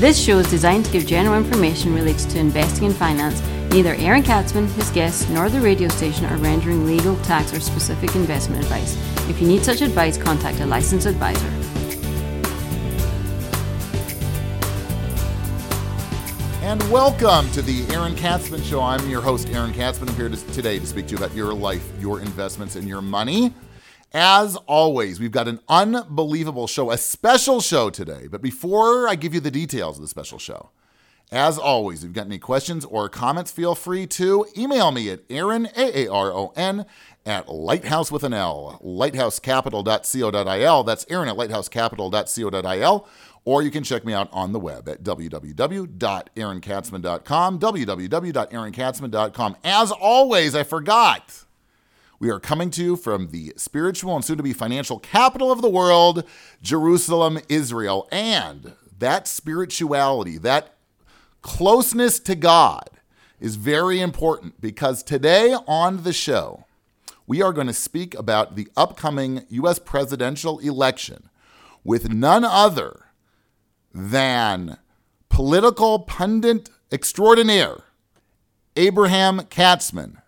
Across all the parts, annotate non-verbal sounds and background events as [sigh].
This show is designed to give general information related to investing and finance. Neither Aaron Katsman, his guests, nor the radio station are rendering legal, tax, or specific investment advice. If you need such advice, contact a licensed advisor. And welcome to the Aaron Katsman Show. I'm your host, Aaron Katsman. I'm here to, today to speak to you about your life, your investments, and your money. As always, we've got an unbelievable show, a special show today. But before I give you the details of the special show, as always, if you've got any questions or comments, feel free to email me at Aaron, A A R O N, at lighthouse with an L, lighthousecapital.co.il. That's Aaron at lighthousecapital.co.il. Or you can check me out on the web at www.aaronkatsman.com, www.aaronkatsman.com. As always, I forgot. We are coming to you from the spiritual and soon to be financial capital of the world, Jerusalem, Israel. And that spirituality, that closeness to God is very important because today on the show, we are going to speak about the upcoming U.S. presidential election with none other than political pundit extraordinaire, Abraham Katsman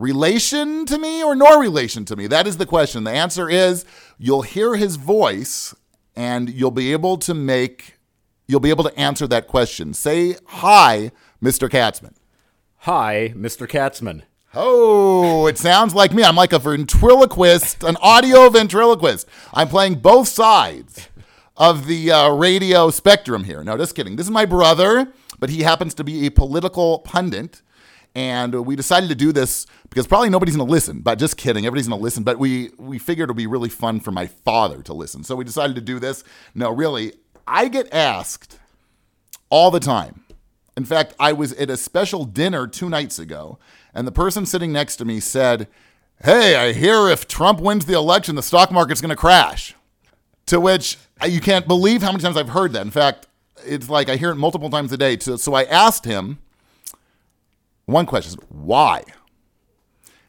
relation to me or no relation to me? That is the question. The answer is you'll hear his voice and you'll be able to make, you'll be able to answer that question. Say hi, Mr. Katsman. Hi, Mr. Katsman. Oh, it sounds like me. I'm like a ventriloquist, an audio ventriloquist. I'm playing both sides of the uh, radio spectrum here. No, just kidding. This is my brother, but he happens to be a political pundit. And we decided to do this because probably nobody's going to listen. But just kidding, everybody's going to listen. But we we figured it would be really fun for my father to listen, so we decided to do this. No, really, I get asked all the time. In fact, I was at a special dinner two nights ago, and the person sitting next to me said, "Hey, I hear if Trump wins the election, the stock market's going to crash." To which uh, you can't believe how many times I've heard that. In fact, it's like I hear it multiple times a day. So, so I asked him one question why?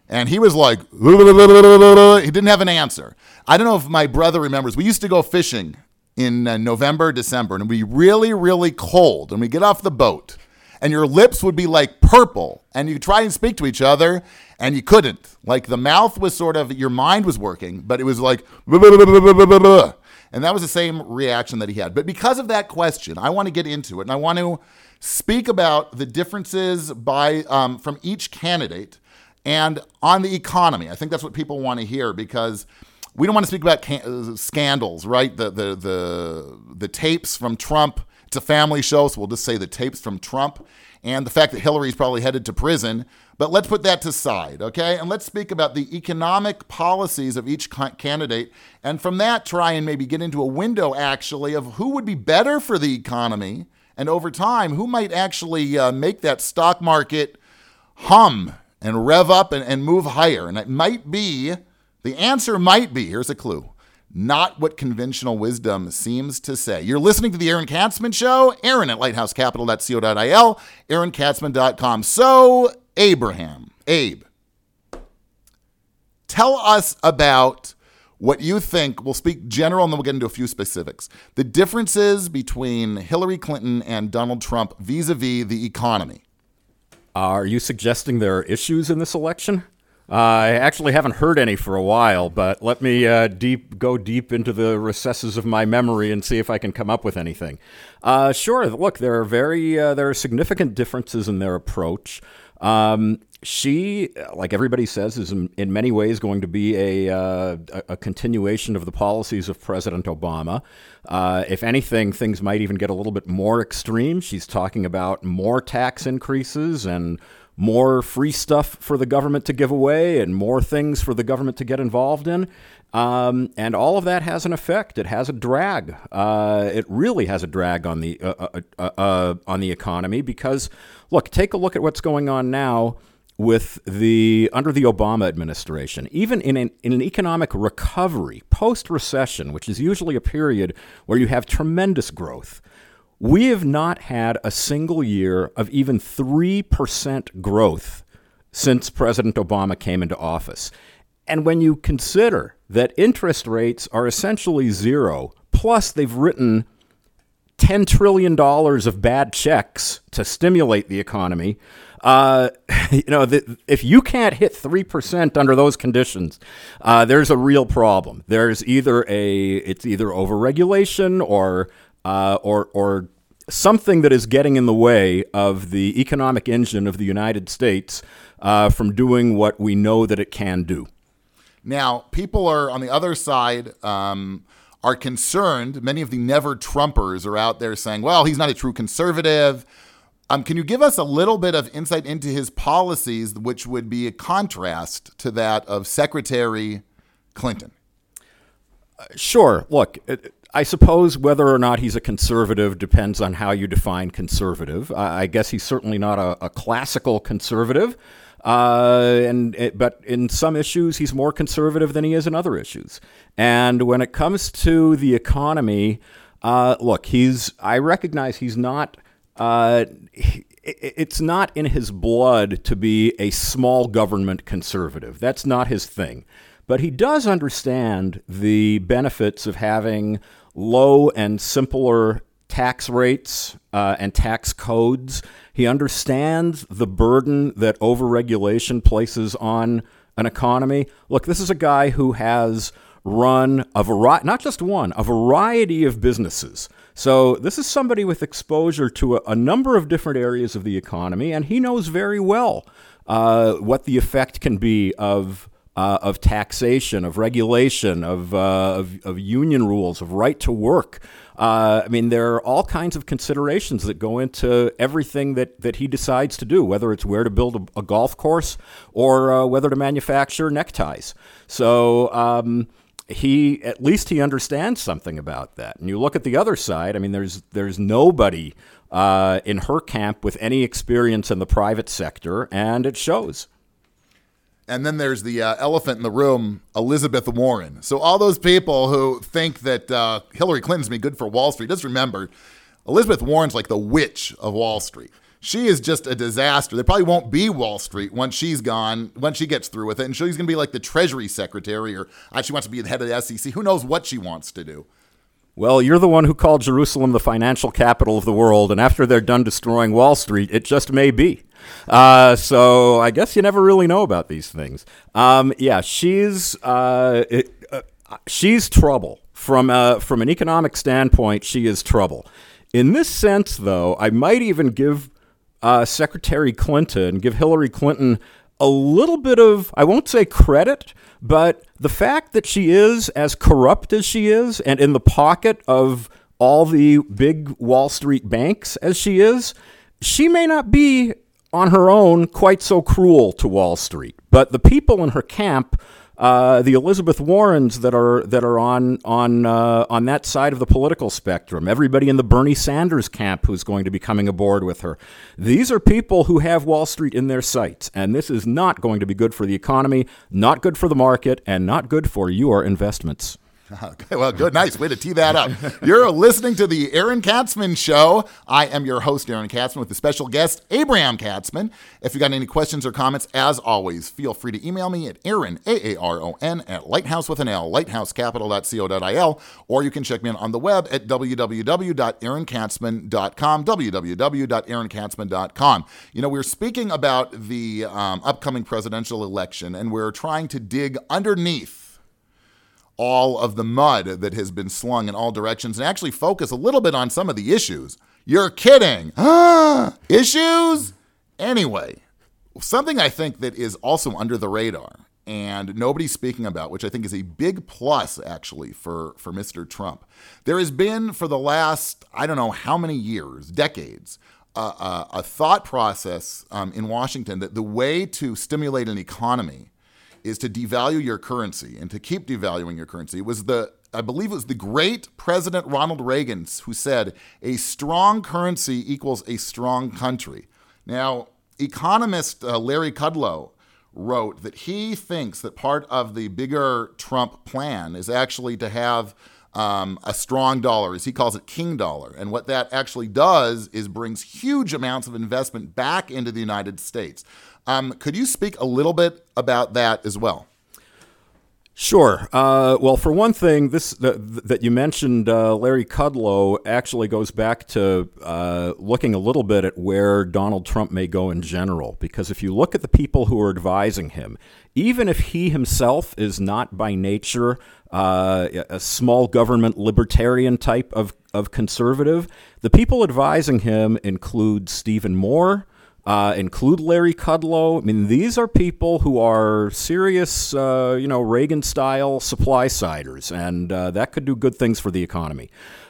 And he was like, he didn't have an answer. I don't know if my brother remembers. We used to go fishing in uh, November, December, and it'd be really, really cold. And we get off the boat, and your lips would be like purple, and you try and speak to each other, and you couldn't. Like the mouth was sort of, your mind was working, but it was like, and that was the same reaction that he had. But because of that question, I want to get into it, and I want to speak about the differences by um, from each candidate and on the economy. I think that's what people want to hear because we don't want to speak about can- uh, scandals, right? The, the the the tapes from Trump. It's a family show, so we'll just say the tapes from Trump and the fact that Hillary's probably headed to prison. But let's put that to side, okay? And let's speak about the economic policies of each candidate, and from that try and maybe get into a window actually of who would be better for the economy, and over time who might actually uh, make that stock market hum and rev up and, and move higher. And it might be, the answer might be, here's a clue, not what conventional wisdom seems to say. You're listening to the Aaron Katsman Show, Aaron at lighthousecapital.co.il, aaronkatsman.com. So, Abraham, Abe, tell us about what you think. We'll speak general and then we'll get into a few specifics. The differences between Hillary Clinton and Donald Trump vis a vis the economy. Are you suggesting there are issues in this election? I actually haven't heard any for a while, but let me uh, deep go deep into the recesses of my memory and see if I can come up with anything. Uh, sure. Look, there are very uh, there are significant differences in their approach. Um, she, like everybody says, is in, in many ways going to be a, uh, a continuation of the policies of President Obama. Uh, if anything, things might even get a little bit more extreme. She's talking about more tax increases and more free stuff for the government to give away and more things for the government to get involved in. Um, and all of that has an effect. It has a drag. Uh, it really has a drag on the uh, uh, uh, uh on the economy because, look, take a look at what's going on now with the under the Obama administration, even in an, in an economic recovery post recession, which is usually a period where you have tremendous growth, we have not had a single year of even 3% growth since President Obama came into office. And when you consider that interest rates are essentially zero, plus they've written $10 trillion of bad checks to stimulate the economy. Uh, [laughs] you know, the, if you can't hit 3% under those conditions, uh, there's a real problem. There's either a, it's either overregulation or, uh, or, or something that is getting in the way of the economic engine of the United States uh, from doing what we know that it can do. Now, people are on the other side. Um, are concerned. Many of the never Trumpers are out there saying, well, he's not a true conservative. Um, can you give us a little bit of insight into his policies, which would be a contrast to that of Secretary Clinton? Uh, sure. Look, it, I suppose whether or not he's a conservative depends on how you define conservative. I guess he's certainly not a, a classical conservative. Uh, and it, but in some issues, he's more conservative than he is in other issues. And when it comes to the economy, uh, look, he's. I recognize he's not. Uh, he, it's not in his blood to be a small government conservative. That's not his thing. But he does understand the benefits of having low and simpler tax rates uh, and tax codes. He understands the burden that overregulation places on an economy. Look, this is a guy who has run a variety, not just one, a variety of businesses. So this is somebody with exposure to a, a number of different areas of the economy, and he knows very well uh, what the effect can be of uh, of taxation, of regulation, of, uh, of, of, union rules, of right to work. Uh, I mean, there are all kinds of considerations that go into everything that, that he decides to do, whether it's where to build a, a golf course or uh, whether to manufacture neckties. So, um, he at least he understands something about that. And you look at the other side. I mean, there's there's nobody uh, in her camp with any experience in the private sector, and it shows. And then there's the uh, elephant in the room, Elizabeth Warren. So all those people who think that uh, Hillary Clinton's be good for Wall Street, just remember, Elizabeth Warren's like the witch of Wall Street. She is just a disaster. There probably won't be Wall Street once she's gone, once she gets through with it. And she's going to be like the Treasury Secretary, or she wants to be the head of the SEC. Who knows what she wants to do? Well, you're the one who called Jerusalem the financial capital of the world, and after they're done destroying Wall Street, it just may be. Uh, so I guess you never really know about these things. Um, yeah, she's uh, it, uh, she's trouble from a, from an economic standpoint. She is trouble. In this sense, though, I might even give uh, Secretary Clinton, give Hillary Clinton a little bit of I won't say credit, but the fact that she is as corrupt as she is, and in the pocket of all the big Wall Street banks as she is, she may not be on her own quite so cruel to Wall Street. But the people in her camp, uh, the Elizabeth Warrens that are that are on on uh, on that side of the political spectrum, everybody in the Bernie Sanders camp who's going to be coming aboard with her, these are people who have Wall Street in their sights, and this is not going to be good for the economy, not good for the market, and not good for your investments. [laughs] Okay, well, good, nice way to tee that up. You're listening to the Aaron Katsman Show. I am your host, Aaron Katsman, with the special guest, Abraham Katsman. If you got any questions or comments, as always, feel free to email me at Aaron, A A R O N, at lighthouse with an L, lighthousecapital.co.il, or you can check me out on the web at www.aaronkatsman.com, www.aaronkatsman.com. You know, we're speaking about the um, upcoming presidential election, and we're trying to dig underneath all of the mud that has been slung in all directions and actually focus a little bit on some of the issues. You're kidding. [gasps] issues? Anyway, something I think that is also under the radar and nobody's speaking about, which I think is a big plus actually for, for Mr. Trump. There has been for the last, I don't know how many years, decades, uh, uh, a thought process um, in Washington that the way to stimulate an economy is to devalue your currency and to keep devaluing your currency. Was the I believe it was the great President Ronald Reagan who said, a strong currency equals a strong country. Now, economist uh, Larry Kudlow wrote that he thinks that part of the bigger Trump plan is actually to have um, a strong dollar, as he calls it, king dollar. And what that actually does is brings huge amounts of investment back into the United States. Um, could you speak a little bit about that as well? Sure. Uh, well, for one thing, this that, you mentioned, uh, Larry Kudlow, actually goes back to uh, looking a little bit at where Donald Trump may go in general. Because if you look at the people who are advising him, even if he himself is not by nature uh, a small government libertarian type of, of conservative, the people advising him include Stephen Moore uh, include Larry Kudlow. I mean, these are people who are serious, uh, you know, Reagan style supply siders, and uh, that could do good things for the economy.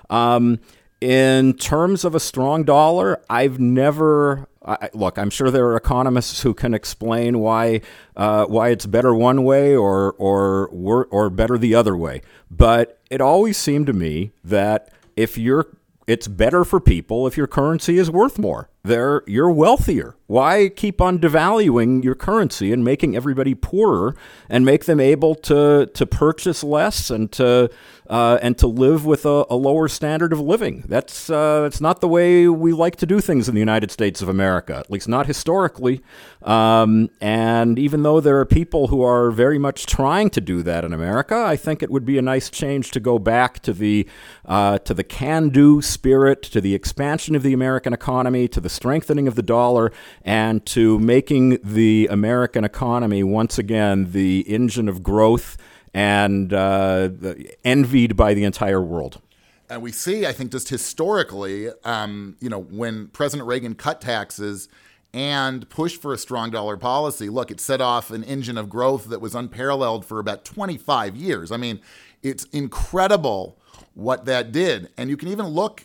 Um, in terms of a strong dollar, I've never. I, look, I'm sure there are economists who can explain why uh, why it's better one way or or or better the other way. But it always seemed to me that if you're it's better for people if your currency is worth more. There, you're wealthier. Why keep on devaluing your currency and making everybody poorer and make them able to to purchase less and to uh, and to live with a, a, lower standard of living? That's uh, that's not the way we like to do things in the United States of America, at least not historically. Um, and even though there are people who are very much trying to do that in America, I think it would be a nice change to go back to the uh, to the can-do spirit, to the expansion of the American economy, to the strengthening of the dollar, and to making the American economy once again the engine of growth and uh, envied by the entire world. And we see, I think, just historically, um, you know, when President Reagan cut taxes and pushed for a strong dollar policy, look, it set off an engine of growth that was unparalleled for about 25 years. I mean, it's incredible what that did. And you can even look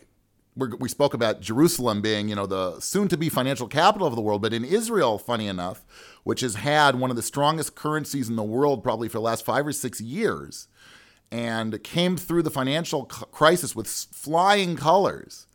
we spoke about Jerusalem being, you know, the soon-to-be financial capital of the world, but in Israel, funny enough, which has had one of the strongest currencies in the world probably for the last five or six years, and came through the financial crisis with flying colors.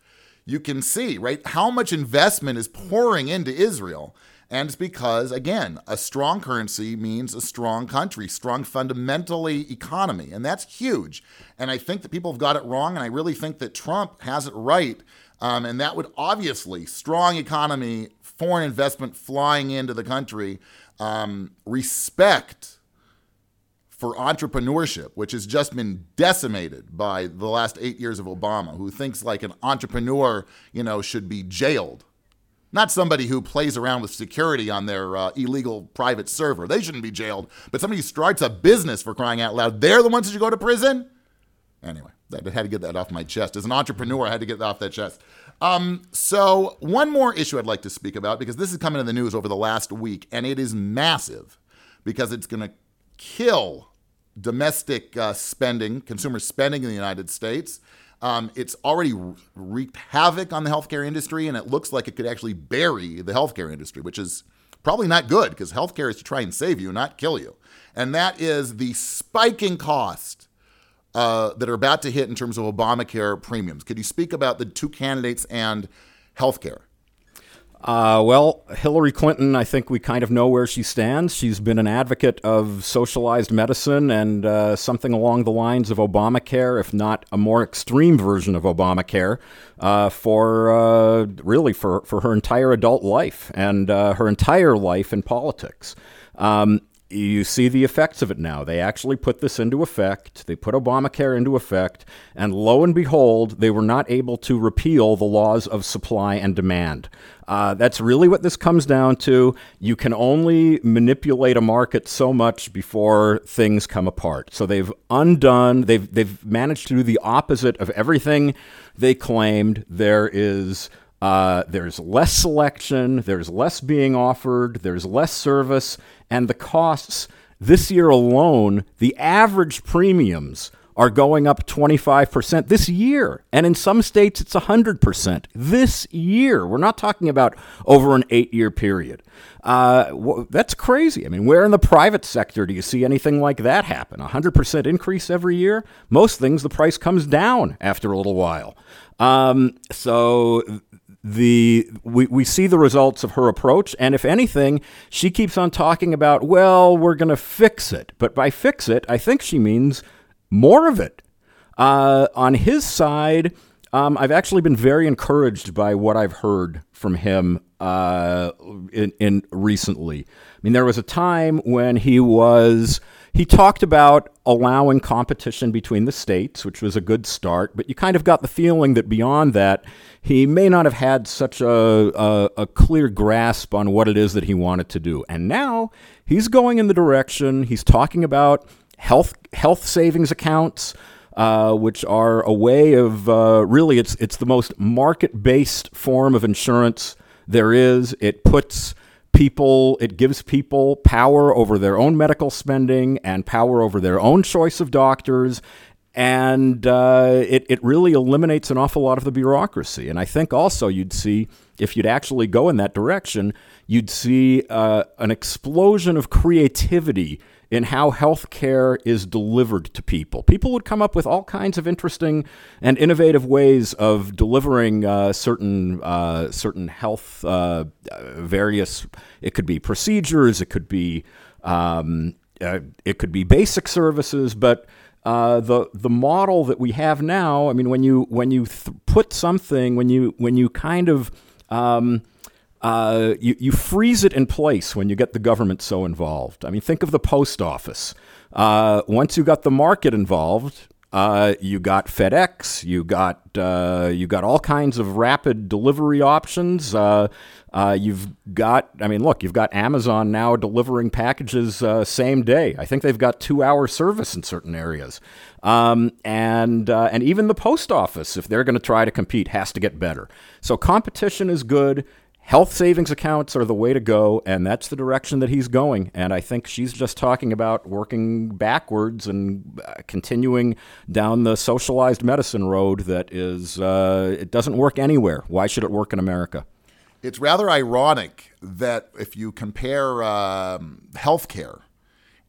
You can see, right, how much investment is pouring into Israel and it's because, again, a strong currency means a strong country, strong fundamentally economy. And that's huge. And I think that people have got it wrong. And I really think that Trump has it right. Um, and that would obviously, strong economy, foreign investment flying into the country, um, respect for entrepreneurship, which has just been decimated by the last eight years of Obama, who thinks like an entrepreneur, you know, should be jailed not somebody who plays around with security on their uh, illegal private server. They shouldn't be jailed. But somebody who starts a business for crying out loud, they're the ones that should go to prison? Anyway, I had to get that off my chest. As an entrepreneur, I had to get that off that chest. Um, so, one more issue I'd like to speak about because this is coming in the news over the last week, and it is massive because it's going to kill domestic uh, spending, consumer spending in the United States. Um, it's already wreaked havoc on the healthcare industry, and it looks like it could actually bury the healthcare industry, which is probably not good because healthcare is to try and save you, not kill you. And that is the spiking cost uh, that are about to hit in terms of Obamacare premiums. Could you speak about the two candidates and healthcare? Uh, well, Hillary Clinton, I think we kind of know where she stands. She's been an advocate of socialized medicine and uh, something along the lines of Obamacare, if not a more extreme version of Obamacare, uh, for uh, really for, for her entire adult life and uh, her entire life in politics. Um, you see the effects of it now. They actually put this into effect. They put Obamacare into effect, and lo and behold, they were not able to repeal the laws of supply and demand. Uh, that's really what this comes down to. You can only manipulate a market so much before things come apart. So they've undone, they've, they've managed to do the opposite of everything they claimed. There is uh, there's less selection, there's less being offered, there's less service, and the costs this year alone, the average premiums are going up 25% this year. And in some states, it's 100% this year. We're not talking about over an eight year period. Uh, that's crazy. I mean, where in the private sector do you see anything like that happen? 100% increase every year? Most things, the price comes down after a little while. Um, so the we, we see the results of her approach and if anything she keeps on talking about well we're going to fix it but by fix it i think she means more of it uh, on his side Um, I've actually been very encouraged by what I've heard from him uh, in, in recently. I mean, there was a time when he was he talked about allowing competition between the states, which was a good start, but you kind of got the feeling that beyond that, he may not have had such a, a, a, clear grasp on what it is that he wanted to do. And now he's going in the direction, he's talking about health, health savings accounts. Uh, which are a way of uh, really it's it's the most market based form of insurance there is. It puts people it gives people power over their own medical spending and power over their own choice of doctors and uh, it, it really eliminates an awful lot of the bureaucracy and i think also you'd see if you'd actually go in that direction you'd see uh, an explosion of creativity in how healthcare is delivered to people. People would come up with all kinds of interesting and innovative ways of delivering uh, certain uh, certain health uh, various. It could be procedures. It could be um, uh, it could be basic services, but. Uh, the the model that we have now, I mean, when you when you th- put something, when you when you kind of um, uh, you, you freeze it in place when you get the government so involved. I mean, think of the post office. Uh, once you got the market involved, uh, you got FedEx, you got uh, you got all kinds of rapid delivery options. Uh, uh, you've got, I mean, look, you've got Amazon now delivering packages uh, same day. I think they've got two-hour service in certain areas, um, and uh, and even the post office, if they're going to try to compete, has to get better. So competition is good health savings accounts are the way to go, and that's the direction that he's going. And I think she's just talking about working backwards and uh, continuing down the socialized medicine road that is, uh, it doesn't work anywhere. Why should it work in America? It's rather ironic that if you compare um, healthcare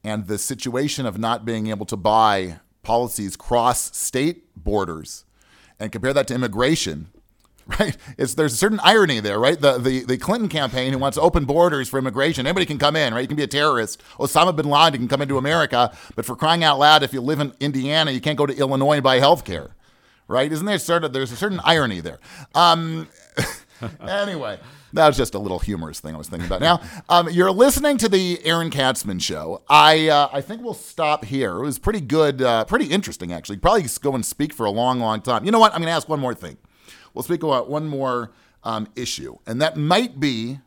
and the situation of not being able to buy policies cross state borders and compare that to immigration, [laughs] right? It's there's a certain irony there, right? The, the the Clinton campaign who wants open borders for immigration. Anybody can come in, right? You can be a terrorist. Osama bin Laden can come into America, but for crying out loud, if you live in Indiana, you can't go to Illinois and buy health care, right? Isn't there sort of there's a certain irony there? Um, [laughs] anyway. That was just a little humorous thing I was thinking about. Now, um, you're listening to the Aaron Katsman show. I uh, I think we'll stop here. It was pretty good, uh, pretty interesting actually. Probably go and speak for a long, long time. You know what? I'm going to ask one more thing we'll speak about one more um, issue, and that might be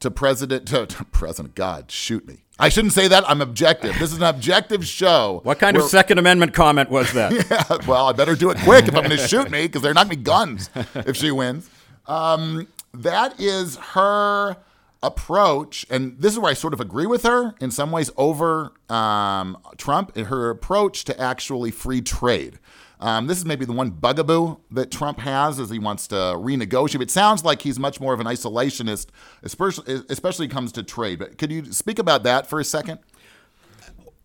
to President [laughs] to, to, President God, shoot me. I shouldn't say that. I'm objective. This is an objective show. [laughs] What kind of Second Amendment comment was that? [laughs] yeah, well, I better do it quick if I'm going to shoot me because they're not going to be guns if she wins. Um, that is her approach, and this is where I sort of agree with her in some ways over um, Trump. Her approach to actually free trade. Um, this is maybe the one bugaboo that Trump has as he wants to renegotiate. It sounds like he's much more of an isolationist, especially especially comes to trade. But could you speak about that for a second?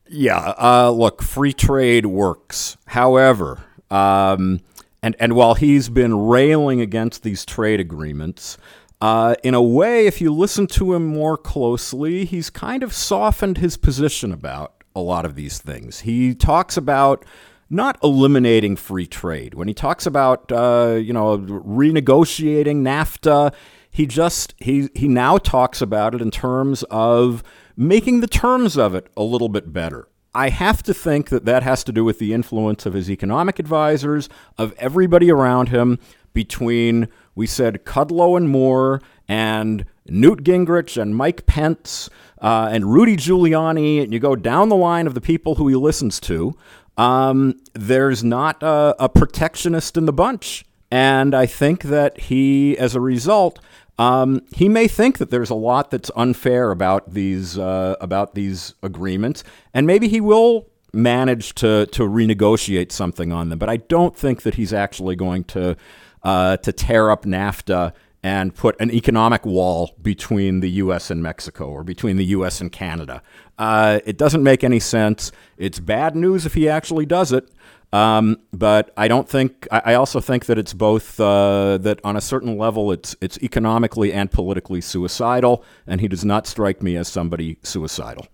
Yeah, uh, look, free trade works. However, um, and and while he's been railing against these trade agreements, uh, in a way, if you listen to him more closely, he's kind of softened his position about a lot of these things. He talks about not eliminating free trade. When he talks about uh, you know renegotiating NAFTA, he just he he now talks about it in terms of making the terms of it a little bit better. I have to think that that has to do with the influence of his economic advisors, of everybody around him, between, we said, Kudlow and Moore and Newt Gingrich and Mike Pence uh, and Rudy Giuliani, and you go down the line of the people who he listens to um, there's not a, a, protectionist in the bunch. And I think that he, as a result, um, he may think that there's a lot that's unfair about these uh, about these agreements, and maybe he will manage to to renegotiate something on them. But I don't think that he's actually going to uh, to tear up NAFTA and put an economic wall between the U.S. and Mexico or between the U.S. and Canada. Uh, it doesn't make any sense. It's bad news if he actually does it. Um, but I don't think. I, also think that it's both. Uh, that on a certain level, it's it's economically and politically suicidal, and he does not strike me as somebody suicidal.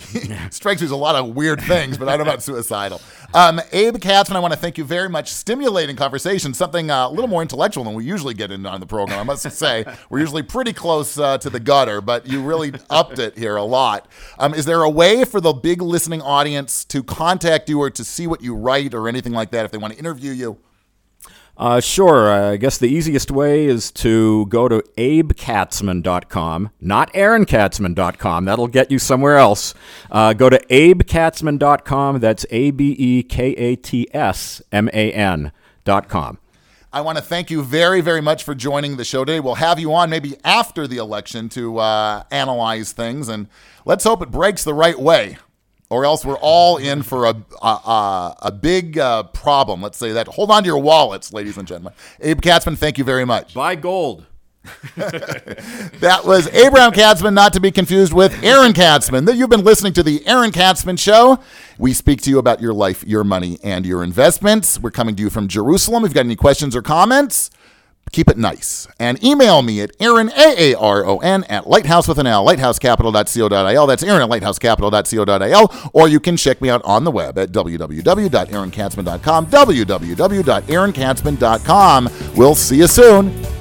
[laughs] strikes me as a lot of weird things, but I don't know about suicidal. Um, Abe Katsman, I want to thank you very much. Stimulating conversation, something uh, a little more intellectual than we usually get in on the program. I must say, we're usually pretty close uh, to the gutter, but you really upped it here a lot. Um, is there a way for the big listening audience to contact you or to see what you write or anything like that if they want to interview you? Uh, sure. I guess the easiest way is to go to abekatsman.com, not aaronkatsman.com. That'll get you somewhere else. Uh, go to abekatsman.com. That's A B E K A T S M A N.com. I want to thank you very, very much for joining the show today. We'll have you on maybe after the election to uh, analyze things, and let's hope it breaks the right way or else we're all in for a a, a big uh, problem. Let's say that. Hold on to your wallets, ladies and gentlemen. Abe Katsman, thank you very much. Buy gold. [laughs] that was Abraham Katsman, not to be confused with Aaron Katsman. That you've been listening to the Aaron Katsman Show. We speak to you about your life, your money, and your investments. We're coming to you from Jerusalem. If you've got any questions or comments, keep it nice. And email me at Aaron, A-A-R-O-N, at lighthouse with an L, lighthousecapital.co.il. That's Aaron at lighthousecapital.co.il. Or you can check me out on the web at www.aaronkatsman.com, www.aaronkatsman.com. We'll see you soon.